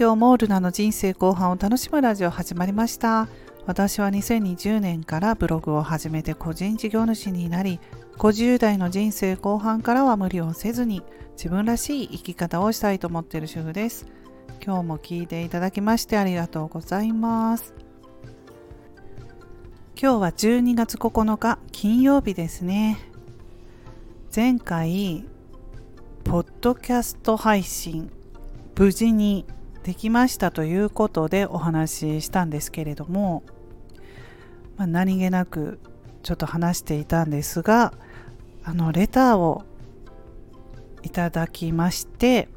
今日もルナの人生後半を楽しむラジオ始まりました。私は2020年からブログを始めて個人事業主になり50代の人生後半からは無理をせずに自分らしい生き方をしたいと思っている主婦です。今日も聞いていただきましてありがとうございます。今日は12月9日金曜日ですね。前回ポッドキャスト配信無事にできましたということでお話ししたんですけれども、まあ、何気なくちょっと話していたんですがあのレターをいただきまして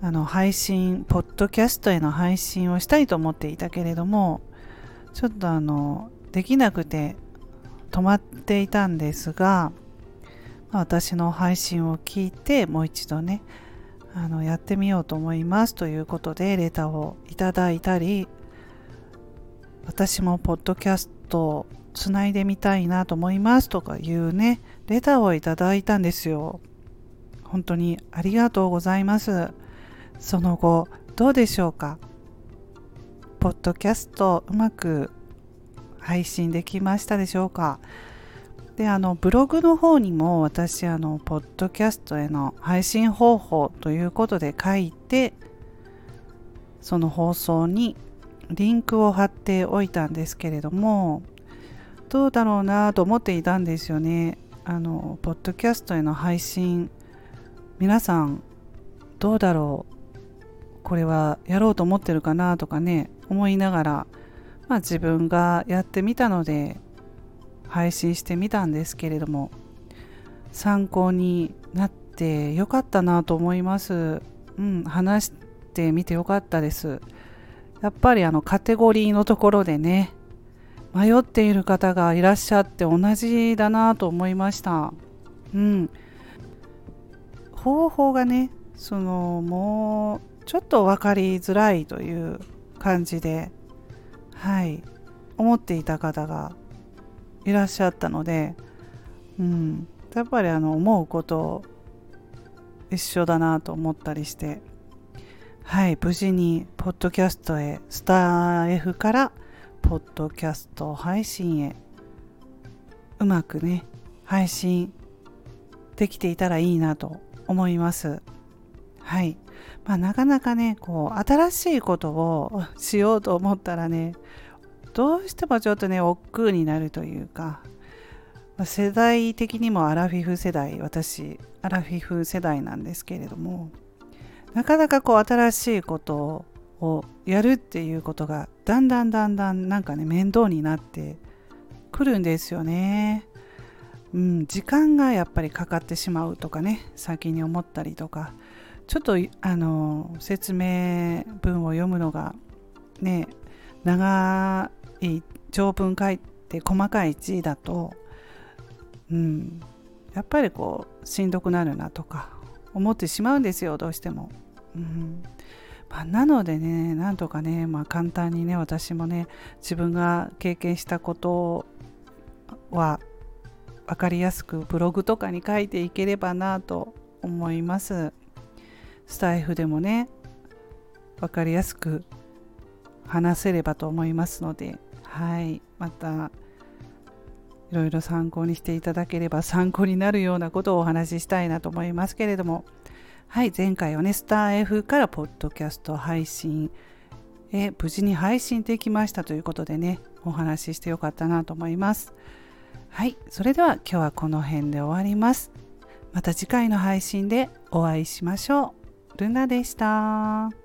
あの配信ポッドキャストへの配信をしたいと思っていたけれどもちょっとあのできなくて止まっていたんですが私の配信を聞いてもう一度ねあのやってみようと思いますということでレターをいただいたり私もポッドキャストをつないでみたいなと思いますとかいうねレターをいただいたんですよ。本当にありがとうございます。その後どうでしょうか？ポッドキャストうまく配信できましたでしょうか？であのブログの方にも私あのポッドキャストへの配信方法ということで書いてその放送にリンクを貼っておいたんですけれどもどうだろうなと思っていたんですよね。あのポッドキャストへの配信皆さんどうだろう？これはやろうと思ってるかなとかね思いながらまあ自分がやってみたので配信してみたんですけれども参考になってよかったなと思います。うん、話してみてよかったです。やっぱりあのカテゴリーのところでね迷っている方がいらっしゃって同じだなと思いました。うん。方法がね、そのもうちょっと分かりづらいという感じで、はい、思っていた方がいらっしゃったので、うん、やっぱりあの思うこと一緒だなと思ったりしてはい。無事にポッドキャストへスター F からポッドキャスト配信へうまくね配信できていたらいいなと思います。はい。まあなかなかねこう新しいことをしようと思ったらねどうしてもちょっとね億劫になるというか世代的にもアラフィフ世代私アラフィフ世代なんですけれどもなかなかこう新しいことをやるっていうことがだんだんだんだんなんかね面倒になってくるんですよね。うん、時間がやっぱりかかってしまうとかね先に思ったりとかちょっとあの説明文を読むのがね長長文書いて細かい字だと、うん、やっぱりこうしんどくなるなとか思ってしまうんですよどうしても。うんまあ、なのでねなんとかね、まあ、簡単にね私もね自分が経験したことは分かりやすくブログとかに書いていければなと思います。スタイフでもね分かりやすく話せればと思いますのではい。またいろいろ参考にしていただければ参考になるようなことをお話ししたいなと思いますけれども。はい前回はねスター F からポッドキャスト配信へ無事に配信できましたということでねお話ししてよかったなと思います。はいそれでは今日はこの辺で終わります。また次回の配信でお会いしましょう。ルナでした。